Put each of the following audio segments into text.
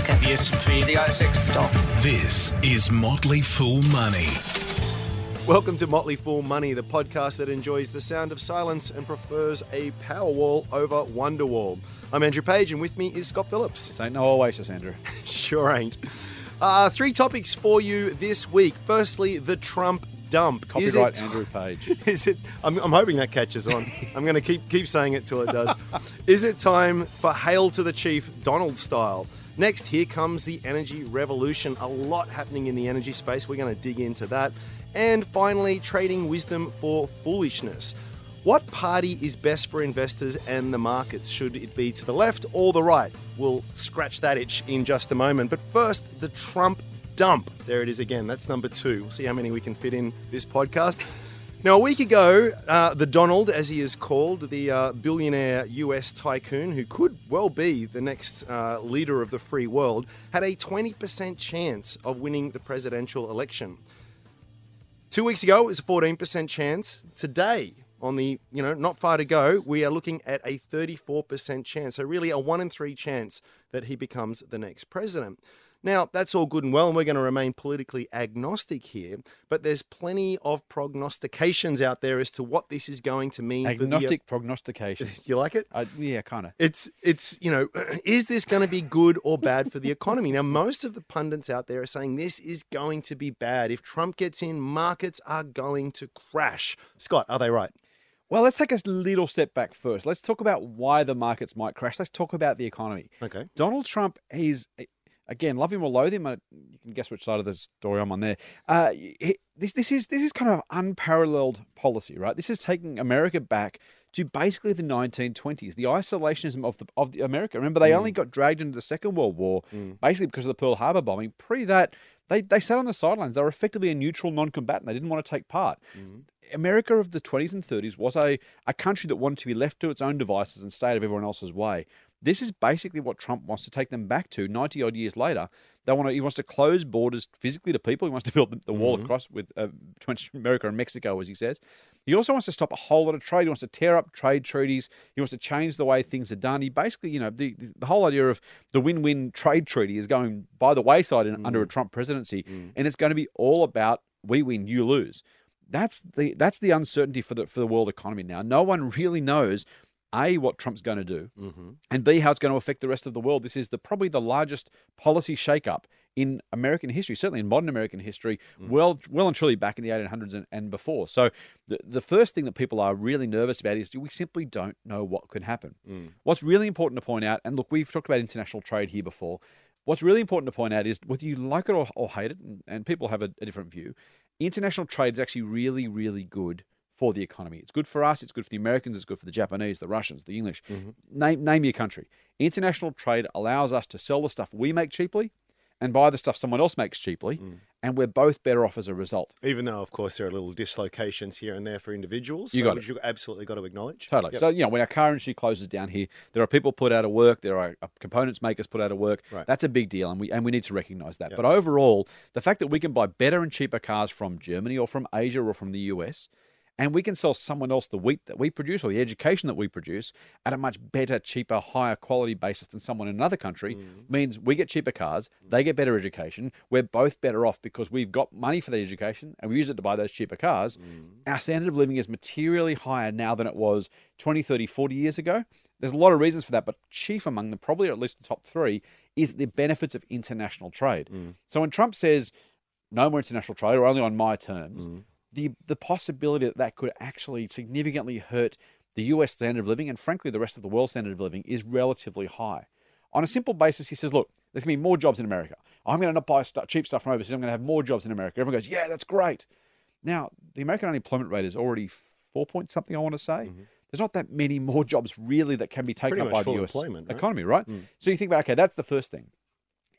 market. The S&P, The ASX Stocks. This is Motley Fool Money. Welcome to Motley Fool Money, the podcast that enjoys the sound of silence and prefers a power wall over Wonderwall. I'm Andrew Page, and with me is Scott Phillips. This ain't no oasis, Andrew. Sure ain't. Uh, three topics for you this week. Firstly, the Trump dump. Is Copyright it- Andrew Page. Is it? I'm, I'm hoping that catches on. I'm going to keep keep saying it till it does. Is it time for hail to the chief, Donald style? Next, here comes the energy revolution. A lot happening in the energy space. We're going to dig into that. And finally, trading wisdom for foolishness. What party is best for investors and the markets? Should it be to the left or the right? We'll scratch that itch in just a moment. But first, the Trump dump. There it is again. That's number two. We'll see how many we can fit in this podcast. Now, a week ago, uh, the Donald, as he is called, the uh, billionaire US tycoon who could well be the next uh, leader of the free world, had a 20% chance of winning the presidential election. Two weeks ago, it was a 14% chance. Today, on the, you know, not far to go, we are looking at a 34% chance. So, really, a one in three chance that he becomes the next president. Now, that's all good and well, and we're going to remain politically agnostic here, but there's plenty of prognostications out there as to what this is going to mean Agnostic for prognostications. You like it? Uh, yeah, kind of. It's it's you know, is this going to be good or bad for the economy? Now, most of the pundits out there are saying this is going to be bad. If Trump gets in, markets are going to crash. Scott, are they right? Well, let's take a little step back first. Let's talk about why the markets might crash. Let's talk about the economy. Okay. Donald Trump, he's again love him or loathe him. You can guess which side of the story I'm on there. Uh, this this is this is kind of unparalleled policy, right? This is taking America back to basically the 1920s, the isolationism of the of the America. Remember, they mm. only got dragged into the Second World War mm. basically because of the Pearl Harbor bombing. Pre that, they they sat on the sidelines. They were effectively a neutral non-combatant. They didn't want to take part. Mm. America of the 20s and 30s was a, a country that wanted to be left to its own devices and stay out of everyone else's way. This is basically what Trump wants to take them back to 90 odd years later. They want to, he wants to close borders physically to people. He wants to build the, wall mm-hmm. across with uh, between America and Mexico, as he says. He also wants to stop a whole lot of trade. He wants to tear up trade treaties. He wants to change the way things are done. He basically, you know, the, the, whole idea of the win win trade treaty is going by the wayside in, under a mm. Trump presidency. Mm. And it's going to be all about we win, you lose that's the that's the uncertainty for the for the world economy now. No one really knows a what Trump's going to do, mm-hmm. and b how it's going to affect the rest of the world. This is the probably the largest policy shakeup in American history, certainly in modern American history, mm. well well and truly back in the 1800s and, and before. So the the first thing that people are really nervous about is we simply don't know what could happen. Mm. What's really important to point out, and look, we've talked about international trade here before. What's really important to point out is whether you like it or, or hate it, and, and people have a, a different view, international trade is actually really, really good for the economy. It's good for us, it's good for the Americans, it's good for the Japanese, the Russians, the English. Name, name your country. International trade allows us to sell the stuff we make cheaply and buy the stuff someone else makes cheaply, and we're both better off as a result. Even though, of course, there are little dislocations here and there for individuals, You so got which you've absolutely got to acknowledge. Totally. Yep. So, you know, when our car industry closes down here, there are people put out of work, there are uh, components makers put out of work. Right. That's a big deal, and we and we need to recognize that. But overall, the fact that we can buy better and cheaper cars from Germany or from Asia or from the US, and we can sell someone else the wheat that we produce or the education that we produce at a much better, cheaper, higher quality basis than someone in another country mm. means we get cheaper cars, they get better education. We're both better off because we've got money for the education and we use it to buy those cheaper cars. Mm. Our standard of living is materially higher now than it was 20, 30, 40 years ago. There's a lot of reasons for that, but chief among them, probably at least the top three, is the benefits of international trade. Mm. So when Trump says no more international trade or only on my terms, the the possibility that that could actually significantly hurt the US standard of living and frankly the rest of the world standard of living is relatively high. On a simple basis, he says, look, there's going to be more jobs in America. I'm going to not buy cheap stuff from overseas. I'm going to have more jobs in America. Everyone goes, yeah, that's great. Now, the American unemployment rate is already four point something, I want to say. Mm-hmm. There's not that many more jobs really that can be taken Pretty up by the US employment, right? economy, right? Mm. So you think about, okay, that's the first thing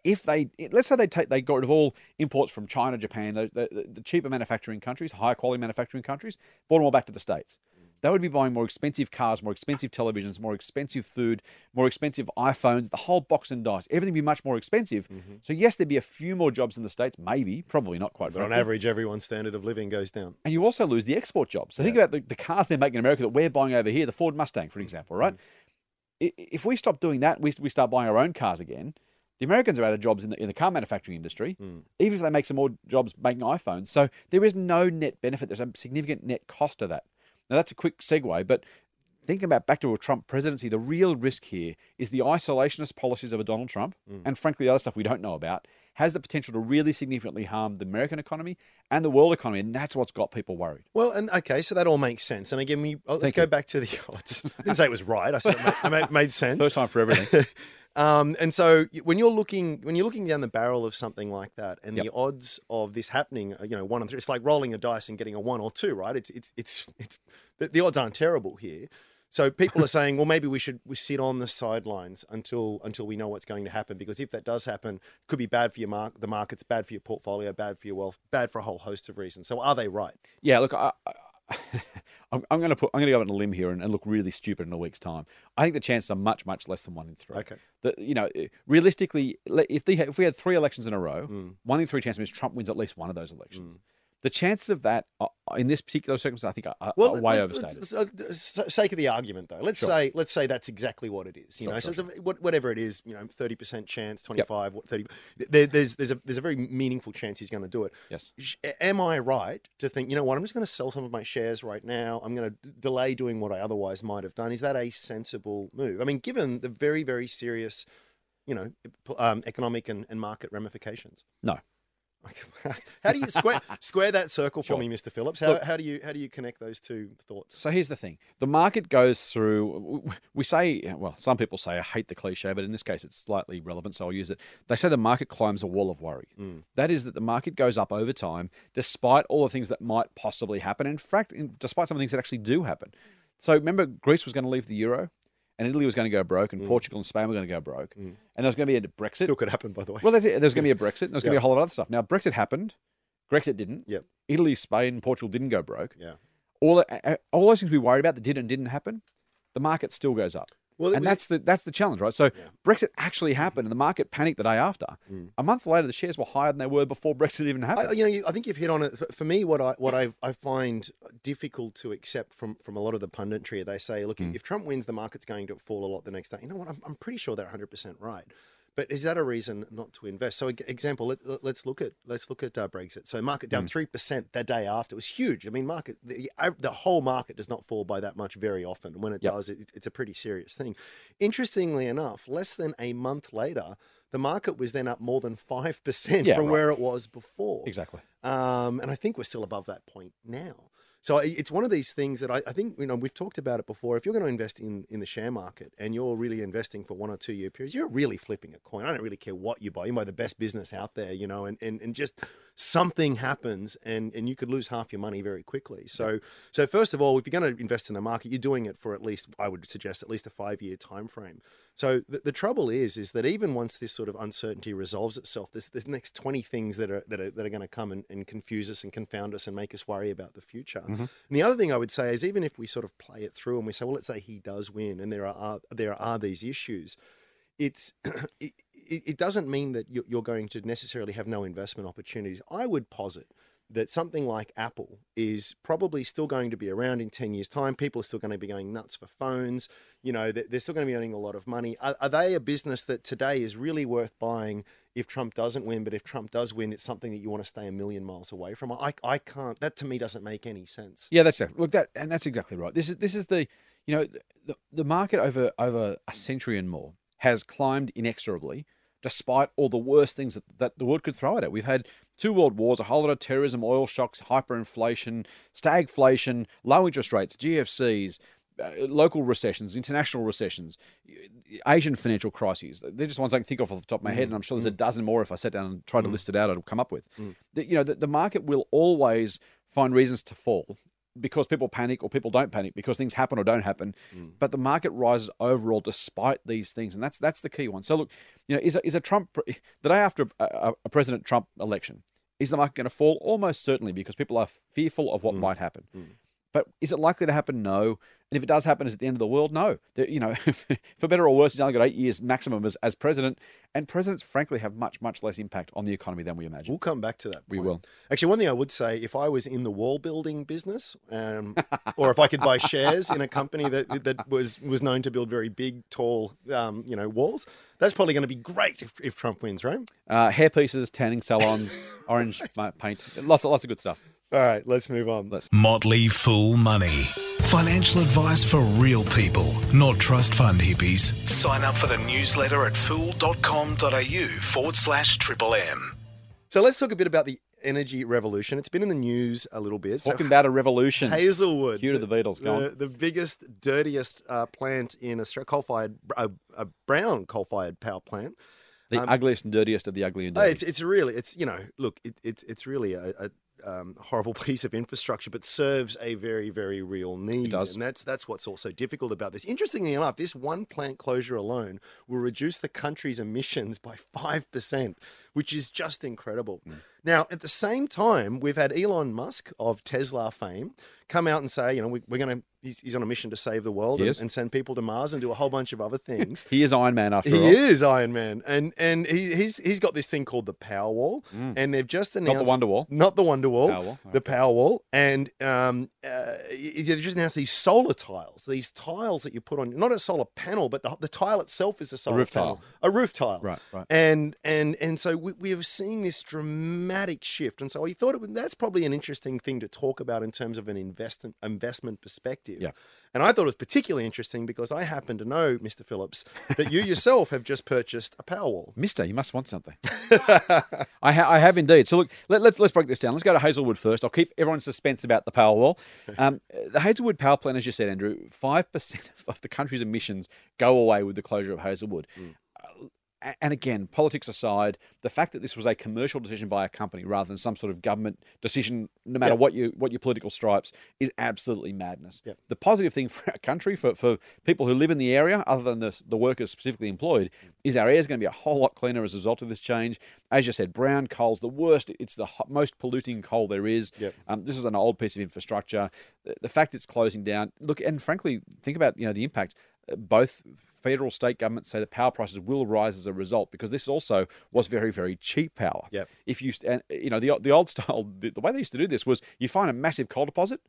if they let's say they take they got rid of all imports from China, Japan, the, the, the cheaper manufacturing countries, higher quality manufacturing countries, brought them all back to the states. Mm. They would be buying more expensive cars, more expensive televisions, more expensive food, more expensive iPhones, the whole box and dice. Everything would be much more expensive. Mm-hmm. So yes, there'd be a few more jobs in the states, maybe, probably not quite. But on average, everyone's standard of living goes down. And you also lose the export jobs. So think about the, the cars they're making in America that we're buying over here, the Ford Mustang, for mm. example, right? Mm. I- If we stop doing that, we, we start buying our own cars again, The Americans are out of jobs in the, in the car manufacturing industry, Mm. even if they make some more jobs making iPhones. So there is no net benefit. There's a significant net cost to that. Now, that's a quick segue, but thinking about back to a Trump presidency, the real risk here is the isolationist policies of a Donald Trump, Mm. and frankly, the other stuff we don't know about, has the potential to really significantly harm the American economy and the world economy. And that's what's got people worried. Well, and okay, so that all makes sense. And again, we, oh, let's Thank go you. back to the odds. I didn't say it was right. I said it made, it made, made sense. First time for everything. Um, and so when you're looking when you're looking down the barrel of something like that, and the odds of this happening, you know, one and three, it's like rolling a dice and getting a one or two, right? It's it's it's it's the, odds aren't terrible here. So people are saying, well, maybe we should we sit on the sidelines until until we know what's going to happen, because if that does happen, it could be bad for your mark, the markets, bad for your portfolio, bad for your wealth, bad for a whole host of reasons. So are they right? Yeah, look, I, I'm, I'm going to put I'm going to go out on a limb here and, and look really stupid in a week's time. I think the chances are much much less than one in three. Okay. The, you know, realistically, if they if we had three elections in a row, Mm. one in three chance means Trump wins at least one of those elections. The chances of that are, in this particular circumstance, I think, are, are Well, way let- overstated. uh, sake of the argument, though, let's Sure. say let's say that's exactly what it is. You Sure, know, sure, so whatever it is, you know, thirty percent chance, twenty five, what thirty. There, there's there's a there's a very meaningful chance he's going to do it. yes. Am I right to think, you know what, I'm just going to sell some of my shares right now. I'm going to delay doing what I otherwise might have done. Is that a sensible move? I mean, given the very, very serious, you know, um, economic and, and market ramifications. No. How do you square square that circle for Sure. me, Mr. Phillips? How, Look- how do you how do you connect those two thoughts? So here's the thing: the market goes through. We say, well, some people say I hate the cliche, but in this case, it's slightly relevant, so I'll use it. They say the market climbs a wall of worry. Mm. That is that the market goes up over time, despite all the things that might possibly happen. In fact, in- despite some of the things that actually do happen. So remember, Greece was going to leave the euro, and Italy was going to go broke, and Portugal and Spain were going to go broke, and there was going to be a Brexit. Still could happen, by the way. Well, there's, there's going to be a Brexit. and There's going to be a whole lot of other stuff. Now, Brexit happened. Brexit didn't. Yep. Italy, Spain, Portugal didn't go broke. Yeah. All uh, uh, all those things we worried about that did and didn't happen, the market still goes up. Well, and that's the that's the challenge, right? So Brexit actually happened, and the market panicked the day after. Mm. A month later, the shares were higher than they were before Brexit even happened. I, you know, you, I think you've hit on it. For, me, what I what I, I find difficult to accept from from a lot of the punditry, they say, look, mm. if Trump wins, the market's going to fall a lot the next day. You know what? I'm, I'm pretty sure they're 100 percent right. But is that a reason not to invest? So, example, let, us look at let's look at uh, Brexit. So, market down three percent that day after it was huge. I mean, market the, the whole market does not fall by that much very often. When it Yep. does, it, it's a pretty serious thing. Interestingly enough, less than a month later, the market was then up more than five percent Yeah, from right. where it was before. exactly. Um, and I think we're still above that point now. So it's one of these things that I, I think you know we've talked about it before. If you're going to invest in in the share market and you're really investing for one or two year periods, you're really flipping a coin. I don't really care what you buy. You buy the best business out there, you know, and and, and just something happens and and you could lose half your money very quickly. So so first of all, if you're going to invest in the market, you're doing it for at least I would suggest at least a five year time frame. So the, the trouble is, is that even once this sort of uncertainty resolves itself, there's the next 20 things that are that are, that are going to come and, and confuse us and confound us and make us worry about the future. Mm-hmm. And the other thing I would say is even if we sort of play it through and we say, well, let's say he does win, and there are there are these issues, it's it, it it doesn't mean that you're going to necessarily have no investment opportunities. I would posit that something like Apple is probably still going to be around in 10 years' time. People are still going to be going nuts for phones. You know, they- they're still going to be earning a lot of money. Are, are they a business that today is really worth buying if Trump doesn't win? But if Trump does win, it's something that you want to stay a million miles away from? I, I can't, that to me doesn't make any sense. Yeah, that's it. Look, that and that's exactly right. This is this is the you know the, the market over over a century and more has climbed inexorably, despite all the worst things that, that the world could throw at it. We've had two world wars, a whole lot of terrorism, oil shocks, hyperinflation, stagflation, low interest rates, GFCs. Uh, local recessions, international recessions, Asian financial crises. They're just ones I can think of off the top of my head, mm, and I'm sure there's mm. a dozen more if I sat down and tried to mm. list it out, I'd come up with. The- you know, the, the market will always find reasons to fall because people panic or people don't panic because things happen or don't happen. But the market rises overall despite these things, and that's that's the key one. So look, you know, is a, is a Trump the day after a, a President Trump election, is the market going to fall? Almost certainly because people are fearful of what mm. might happen. Mm. But is it likely to happen? No. And if it does happen, is it the end of the world? No. You know, for better or worse, he's only got eight years maximum as, as president. And presidents, frankly, have much, much less impact on the economy than we imagine. We'll come back to that. We will. Actually, one thing I would say, if I was in the wall building business, um, or if I could buy shares in a company that that was was known to build very big, tall, um, you know, walls, that's probably going to be great if, if Trump wins, right? Uh, hair pieces, tanning salons, orange paint, lots of, lots of good stuff. All right, let's move on. Let's- Motley Fool Money. Financial advice for real people, not trust fund hippies. Sign up for the newsletter at fool.com.au forward slash triple M. So let's talk a bit about the energy revolution. It's been in the news a little bit. So Talking about a revolution. Hazelwood, Cue to the Beatles. Go on. the, the biggest, dirtiest uh, plant in Australia, coal-fired, a, a brown coal-fired power plant. The um, ugliest and dirtiest of the ugly and Oh, dirty. it's it's really it's you know look it, it's it's really a, a um, horrible piece of infrastructure, but serves a very very real need. does. and that's that's what's also difficult about this. Interestingly enough, this one plant closure alone will reduce the country's emissions by five percent, which is just incredible. Mm. Now, at the same time, we've had Elon Musk of Tesla fame come out and say, you know, we, we're going to. He's, he's on a mission to save the world and, and send people to Mars and do a whole bunch of other things. he is Iron Man after He all. He is Iron Man, and and he, he's he's got this thing called the Power Wall, and they've just announced Mm. Not the Wonder Wall. not the Wonder Wall, Power Wall, the Power Wall, and um, uh, they've just announced these solar tiles, these tiles that you put on, not a solar panel, but the, the tile itself is a solar roof panel, tile. a roof tile, Right, right. and and and so we, we are seeing this dramatic shift, and so I thought it would, that's probably an interesting thing to talk about in terms of an investment investment perspective. Yeah. And I thought it was particularly interesting because I happen to know, Mr. Phillips, that you yourself have just purchased a Powerwall. Mister, you must want something. I, ha- I have indeed. So look, let, let's let's break this down. Let's go to Hazelwood first. I'll keep everyone in suspense about the Powerwall. Um, the Hazelwood power plant, as you said, Andrew, five percent of the country's emissions go away with the closure of Hazelwood. Uh, a- and again, politics aside, the fact that this was a commercial decision by a company rather than some sort of government decision, no matter Yep. what you what your political stripes, is absolutely madness. Yep. The positive thing for our country, for, for people who live in the area, other than the, the workers specifically employed, is our air is going to be a whole lot cleaner as a result of this change. As you said, brown coal's the worst. It's the hot, most polluting coal there is. Yep. Um, this is an old piece of infrastructure. The, the fact it's closing down. Look, and frankly, think about you know the impact. Both federal, state governments say that power prices will rise as a result because this also was very, very cheap power. Yep. If you and you know the the old style, the, the way they used to do this was you find a massive coal deposit.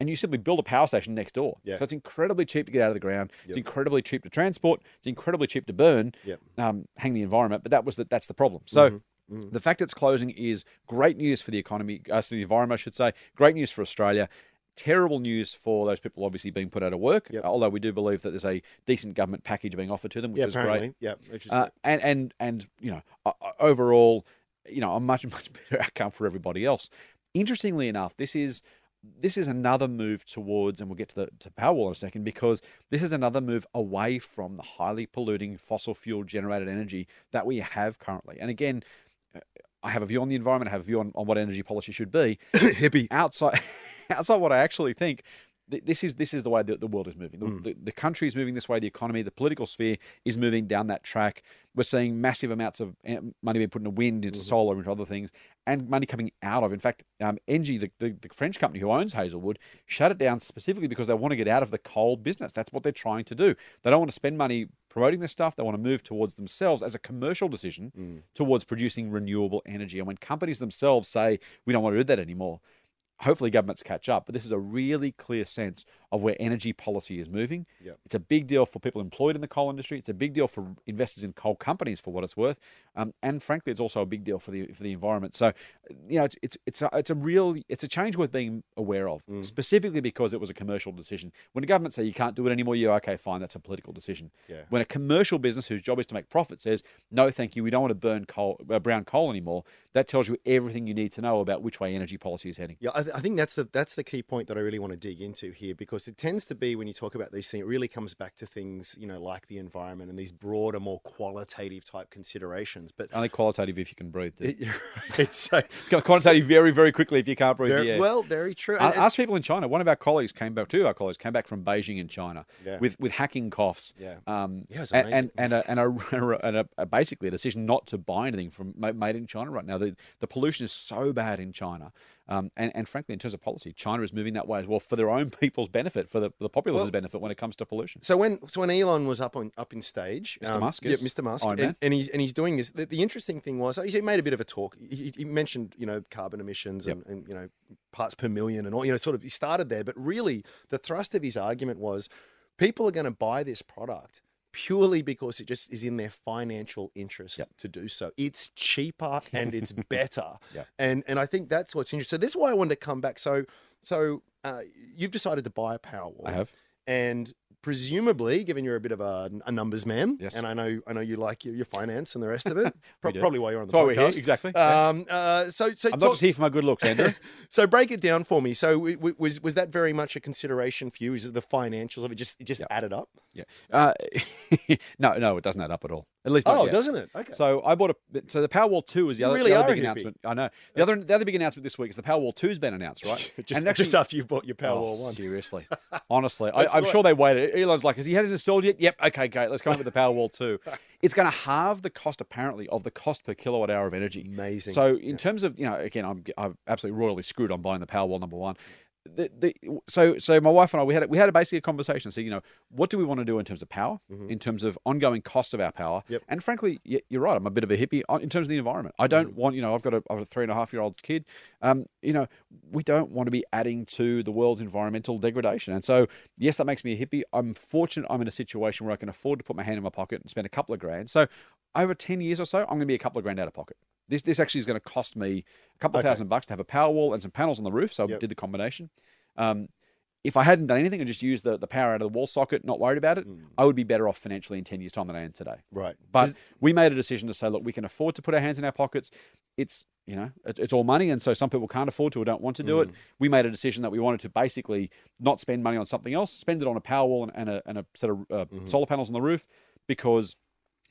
And you simply build a power station next door. Yeah. So it's incredibly cheap to get out of the ground. It's incredibly cheap to transport. It's incredibly cheap to burn. Yep. Um, hang the environment. But that was the, that's the problem. So Mm-hmm. the fact it's closing is great news for the economy, uh, for the environment, I should say. Great news for Australia. Terrible news for those people obviously being put out of work. Yep. Although we do believe that there's a decent government package being offered to them, which yeah, is apparently. great. Yeah, which is Uh, and and and you know, overall, you know, a much much better outcome for everybody else. Interestingly enough, this is this is another move towards, and we'll get to the to Powerwall in a second, because this is another move away from the highly polluting fossil fuel generated energy that we have currently. And again, uh, I have a view on the environment, I have a view on, on what energy policy should be. hippie. outside outside what I actually think, this is this is the way that the world is moving. The, Mm. the, the country is moving this way. The economy, the political sphere is moving down that track. We're seeing massive amounts of eh, money being put into wind, into Mm-hmm. solar, into other things, and money coming out of. In fact, um, Engie, the, the, the French company who owns Hazelwood, shut it down specifically because they want to get out of the coal business. That's what they're trying to do. They don't want to spend money promoting this stuff. They want to move towards themselves as a commercial decision Mm. towards producing renewable energy. And when companies themselves say we don't want to do that anymore, hopefully governments catch up. But this is a really clear sense of where energy policy is moving. Yep. It's a big deal for people employed in the coal industry. It's a big deal for investors in coal companies, for what it's worth, um, and frankly, it's also a big deal for the for the environment. So, you know, it's it's it's a, it's a real it's a change worth being aware of, Mm. specifically because it was a commercial decision. When a government say you can't do it anymore, you're okay, fine, that's a political decision. Yeah. When a commercial business whose job is to make profit says no, thank you, we don't want to burn coal, uh, brown coal anymore, that tells you everything you need to know about which way energy policy is heading. Yeah, I, th- I think that's the that's the key point that I really want to dig into here because it tends to be when you talk about these things, it really comes back to things you know like the environment and these broader, more qualitative type considerations. But Only qualitative if you can breathe. it, it's so quantitative very, very quickly if you can't breathe very, well, very true. And- and- Ask people in China. One of our colleagues came back. Two of our colleagues came back from Beijing in China Yeah. with with hacking coughs. Yeah. Um, Yeah, and, and and a, and, a, and a, a basically a decision not to buy anything from made in China right now. The the pollution is so bad in China. Um, and, and frankly, in terms of policy, China is moving that way as well for their own people's benefit, for the, the populace's Well- benefit when it comes to pollution. So when so when Elon was up on up in stage, Mr. Musk, yeah. Mr. Musk, and, and he's and he's doing this. The, the interesting thing was he made a bit of a talk. He, he mentioned you know carbon emissions and, and you know parts per million and all you know sort of he started there, but really the thrust of his argument was people are going to buy this product purely because it just is in their financial interest Yep. to do so. It's cheaper and it's better. Yep. And and I think that's what's interesting. So this is why I wanted to come back. So so uh, you've decided to buy a Powerwall. I have. And presumably, given you're a bit of a, a numbers man, Yes. and I know I know you like your, your finance and the rest of it, pro- probably why you're on the That's we're here, podcast. exactly. Um, uh, so so I'm talk- not just here for my good looks, Andrew. so break it down for me. So w- w- was was that very much a consideration for you? Is it the financials of it just it just added up? yeah. Uh, no, no, it doesn't add up at all. At least Oh, yet. doesn't it? Okay. So I bought a. So the Powerwall Two is the other, really the other big announcement. I know the other the other big announcement this week is the Powerwall Two's been announced, right? just, and actually, just after you've bought your Powerwall Oh, one. Seriously, honestly, I, I'm sure they waited. Elon's like, has he had it installed yet? Yep. Okay, great. Let's come up with the Powerwall Two. it's going to halve the cost apparently of the cost per kilowatt hour of energy. Amazing. So in terms of you know, again, I'm I'm absolutely royally screwed on buying the Powerwall number one. The, the, so so my wife and I we had a- we had a basically a conversation. So you know, what do we want to do in terms of power, in terms of ongoing cost of our power, Mm-hmm. Yep. and frankly, you're right. I'm a bit of a hippie in terms of the environment. I don't Mm. want you know I've got a I've got a three and a half year old kid. Um, you know, we don't want to be adding to the world's environmental degradation. And so yes, that makes me a hippie. I'm fortunate. I'm in a situation where I can afford to put my hand in my pocket and spend a couple of grand. So over 10 years or so, I'm going to be a couple of grand out of pocket. This this actually is going to cost me a couple of Okay. thousand bucks to have a power wall and some panels on the roof. So I did the combination. Um, if I hadn't done anything and just used the, the power out of the wall socket, not worried about it, I would be better off financially in 10 years' time than I am today. right. But Is- we made a decision to say, look, we can afford to put our hands in our pockets. It's you know, it, it's all money, and so some people can't afford to or don't want to do Mm. it. We made a decision that we wanted to basically not spend money on something else, spend it on a power wall and, and a and a set of uh, Mm-hmm. solar panels on the roof, because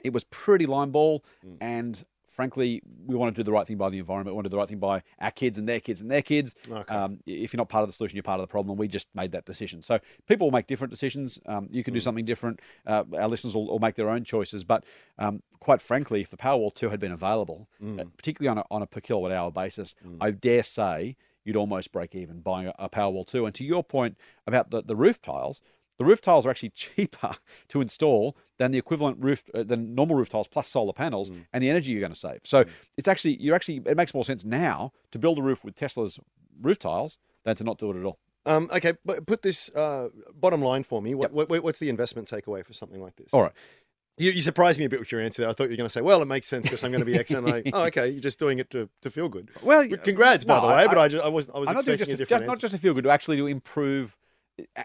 it was pretty line ball, Mm. and frankly, we want to do the right thing by the environment. We want to do the right thing by our kids and their kids and their kids. Okay. Um, if you're not part of the solution, you're part of the problem. We just made that decision. So people will make different decisions. Um, you Mm. can do something different. Uh, our listeners will, will make their own choices. But um, quite frankly, if the Powerwall 2 had been available, Mm. uh, particularly on a, on a per kilowatt hour basis, I dare say you'd almost break even buying a, a Powerwall 2. And to your point about the, the roof tiles, the roof tiles are actually cheaper to install than the equivalent roof, uh, than normal roof tiles plus solar panels, Mm. and the energy you're going to save. So it's actually you're actually it makes more sense now to build a roof with Tesla's roof tiles than to not do it at all. Um, okay, but put this uh, bottom line for me. What, what, what's the investment takeaway for something like this? All right. You, you surprised me a bit with your answer there. I thought you were going to say, well, it makes sense because I'm going to be X. And like, oh, okay, you're just doing it to, to feel good. Well, Congrats, by no, the way. I- but I, just, I was I was I'm not expecting just a to, different just, not answer. just to feel good, to actually to improve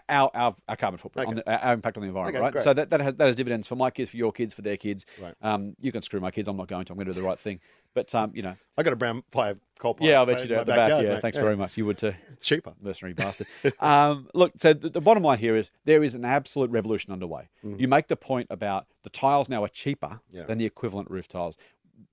our our, our carbon footprint, on Okay. the, our impact on the environment, Okay, right? great. So that that has, that has dividends for my kids, for your kids, for their kids. Right. Um, you can screw my kids. I'm not going to. I'm going to do the right thing. But um, you know, I got a brown fire coal pipe. yeah, I'll bet right you do at the my back. backyard, Yeah, mate. thanks very much. You would too. It's cheaper. mercenary bastard. um, look, so the, the bottom line here is there is an absolute revolution underway. You make the point about the tiles now are cheaper. Yeah. than the equivalent roof tiles.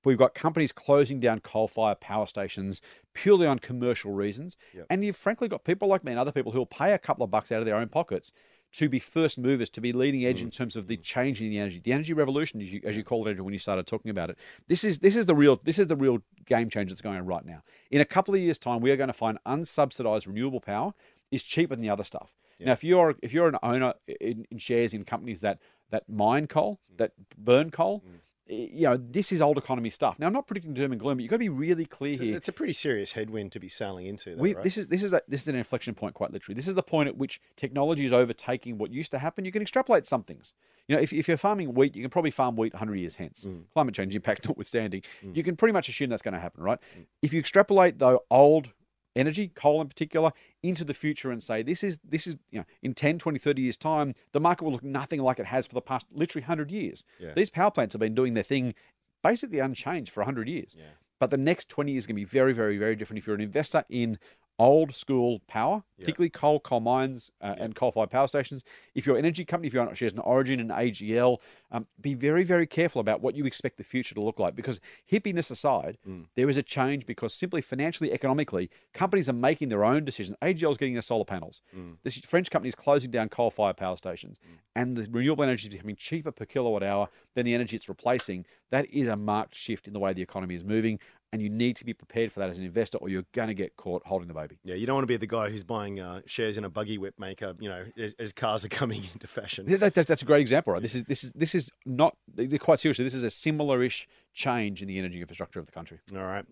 We've got companies closing down coal-fired power stations purely on commercial reasons, Yep. and you've frankly got people like me and other people who will pay a couple of bucks out of their own pockets to be first movers, to be leading edge Mm. in terms of the change in the energy, the energy revolution, as you, as you called it Andrew, when you started talking about it. This is this is the real this is the real game changer that's going on right now. In a couple of years' time, we are going to find unsubsidized renewable power is cheaper than the other stuff. Now, if you're if you're an owner in, in shares in companies that that mine coal, that burn coal, Mm. You know this is old economy stuff. Now, I'm not predicting doom and gloom, but you've got to be really clear It's a, here. it's a pretty serious headwind to be sailing into. Though, We, right? This is this is a, this is an inflection point, quite literally. This is the point at which technology is overtaking what used to happen. You can extrapolate some things. You know, if, if you're farming wheat, you can probably farm wheat 100 years hence, Mm. climate change impact notwithstanding. You can pretty much assume that's going to happen, right? If you extrapolate though old energy, coal in particular, into the future and say this is this is you know in 10, 20, 30 years time, the market will look nothing like it has for the past literally 100 years. Yeah. These power plants have been doing their thing basically unchanged for 100 years. But the next 20 years is going to be very, very, very different if you're an investor in old school power, particularly coal, coal mines, uh, and coal fired power stations. If you're an energy company, if you're on shares in Origin and AGL, um, be very, very careful about what you expect the future to look like because hippiness aside, there is a change because simply financially, economically, companies are making their own decisions. AGL is getting their solar panels. This French company is closing down coal fired power stations, and the renewable energy is becoming cheaper per kilowatt hour than the energy it's replacing. That is a marked shift in the way the economy is moving. And you need to be prepared for that as an investor, or you're going to get caught holding the baby. Yeah, you don't want to be the guy who's buying uh, shares in a buggy whip maker, you know, as, as cars are coming into fashion. Yeah, that, that- that's a great example, right? This is this is this is not quite seriously. This is a similar-ish change in the energy infrastructure of the country. All right.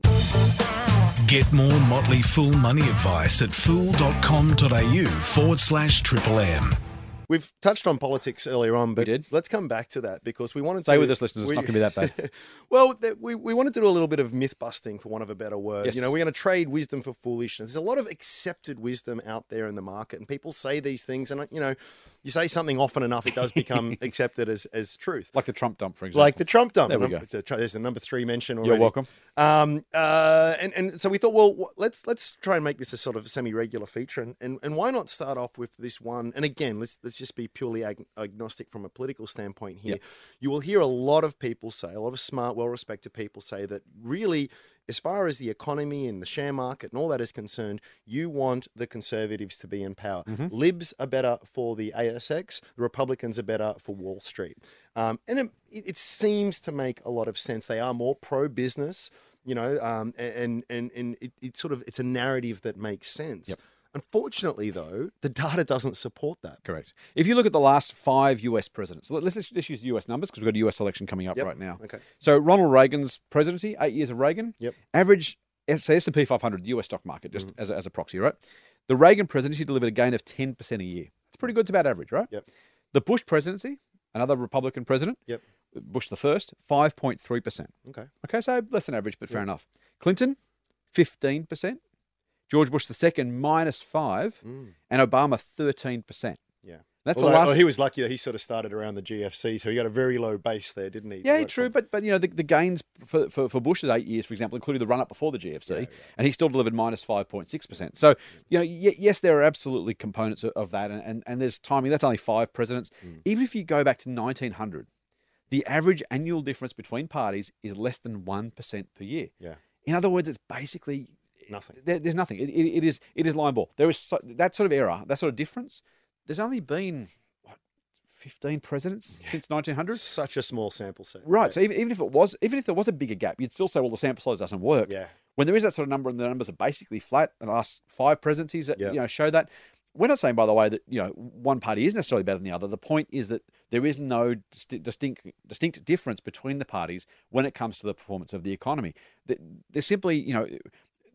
Get more Motley Fool money advice at fool.com.au forward slash triple M. We've touched on politics earlier on, but let's come back to that because we wanted Stay to. with us, listeners. It's not going to be that bad. well, th- we, we wanted to do a little bit of myth busting, for want of a better word. Yes. You know, we're going to trade wisdom for foolishness. There's a lot of accepted wisdom out there in the market, and people say these things, and, you know, you say something often enough, it does become accepted as, as truth. Like the Trump dump, for example. Like the Trump dump. There we go. the there's the number three mention already. You're welcome. Um, uh, and, and so we thought, well, let's let's try and make this a sort of semi-regular feature, and, and, and why not start off with this one? And again, let's let's just be purely ag- agnostic from a political standpoint here. Yep. You will hear a lot of people say, a lot of smart, well-respected people say that really. As far as the economy and the share market and all that is concerned, you want the conservatives to be in power. Libs are better for the ASX. The Republicans are better for Wall Street. Um, and it, it seems to make a lot of sense. They are more pro-business you know, um, and and and it, it's sort of it's a narrative that makes sense. Yep. Unfortunately, though, the data doesn't support that. Correct. If you look at the last five US presidents, let- let's, let's use US numbers because we've got a US election coming up Yep. right now. Okay. So Ronald Reagan's presidency, eight years of Reagan, Yep. average say S and P 500, the US stock market, just Mm-hmm. as, a, as a proxy, right? The Reagan presidency delivered a gain of 10% a year. It's pretty good. It's about average, right? Yep. The Bush presidency, another Republican president, Yep. Bush the first, 5.3%. Okay. Okay, so less than average, but fair enough. Clinton, 15%. George Bush the second, minus 5 and Obama, 13%. Yeah. That's Although, the last. well, he was lucky that he sort of started around the GFC, so he got a very low base there, didn't he? Yeah, true, from? but but you know the, the gains for, for for Bush's eight years, for example, including the run up before the GFC, and he still delivered minus five point six percent. So you know, y- yes, there are absolutely components of, of that, and, and and there's timing. That's only five presidents. Mm. Even if you go back to 1900, the average annual difference between parties is less than one percent per year. Yeah. In other words, it's basically Nothing. There, there's nothing. It, it, it is it is line ball. There is so, that sort of error, that sort of difference. There's only been what 15 presidents since 1900. Such a small sample set. Right. Yeah. So even, even if it was, even if there was a bigger gap, you'd still say, well, the sample size doesn't work. Yeah. When there is that sort of number and the numbers are basically flat, the last five presidencies that Yeah. you know show that. We're not saying, by the way, that you know one party is necessarily better than the other. The point is that there is no disti- distinct distinct difference between the parties when it comes to the performance of the economy. Th- There's simply, you know.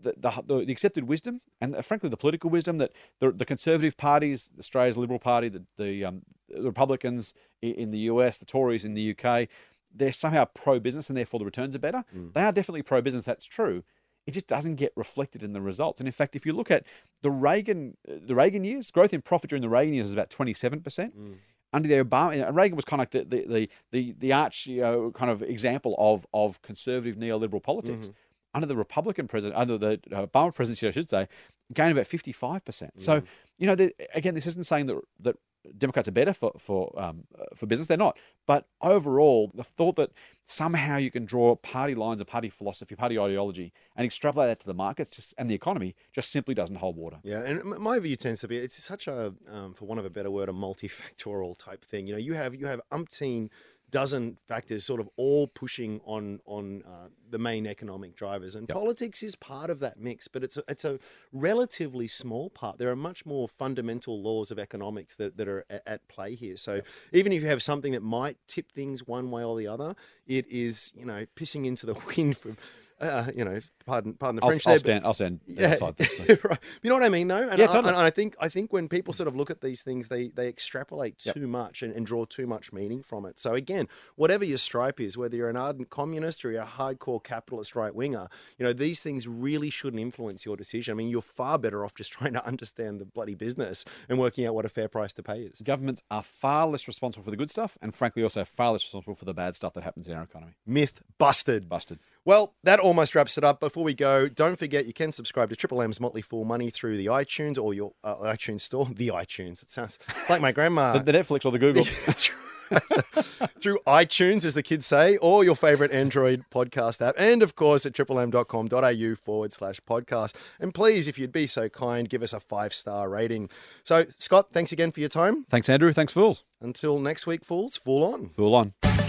The, the, the accepted wisdom and uh, frankly the political wisdom that the, the conservative parties, Australia's Liberal Party, the, the, um, the Republicans in the US, the Tories in the UK, they're somehow pro business and therefore the returns are better. They are definitely pro business, that's true. It just doesn't get reflected in the results. And in fact, if you look at the Reagan uh, the Reagan years, growth in profit during the Reagan years is about 27%. Under the Obama, and Reagan was kind of like the the the the, the arch you know, kind of example of of conservative neoliberal politics. Under the Republican president, under the uh, Obama presidency, I should say, gained about fifty five percent. So you know, the, again, this isn't saying that that Democrats are better for for um, uh, for business. They're not. But overall, the thought that somehow you can draw party lines of party philosophy, party ideology, and extrapolate that to the markets just and the economy just simply doesn't hold water. Yeah, and my view tends to be it's such a, um, for want of a better word, a multifactorial type thing. You know, you have you have umpteen dozen factors sort of all pushing on on uh, the main economic drivers, and politics is part of that mix, but it's a, it's a relatively small part. There are much more fundamental laws of economics that, that are at, at play here. So even if you have something that might tip things one way or the other, it is you know pissing into the wind from. Uh, you know, pardon, pardon the I'll, French. I'll there, but- stand. I'll stand yeah, outside. right. You know what I mean, though. And Yeah, I, totally. and I think I think when people sort of look at these things, they they extrapolate too much and, and draw too much meaning from it. So again, whatever your stripe is, whether you're an ardent communist or you're a hardcore capitalist right winger, you know these things really shouldn't influence your decision. I mean, you're far better off just trying to understand the bloody business and working out what a fair price to pay is. Governments are far less responsible for the good stuff, and frankly, also far less responsible for the bad stuff that happens in our economy. Myth busted. Busted. Well, that almost wraps it up. Before we go, don't forget you can subscribe to Triple M's Motley Fool Money through the iTunes or your uh, iTunes store. The iTunes. It sounds like my grandma. The, the Netflix or the Google. through iTunes, as the kids say, or your favorite Android podcast app, and of course at triplem.com.au forward slash podcast. And please, if you'd be so kind, give us a five star rating. So, Scott, thanks again for your time. Thanks, Andrew. Thanks, Fools. Until next week, fools, full on. Fool on.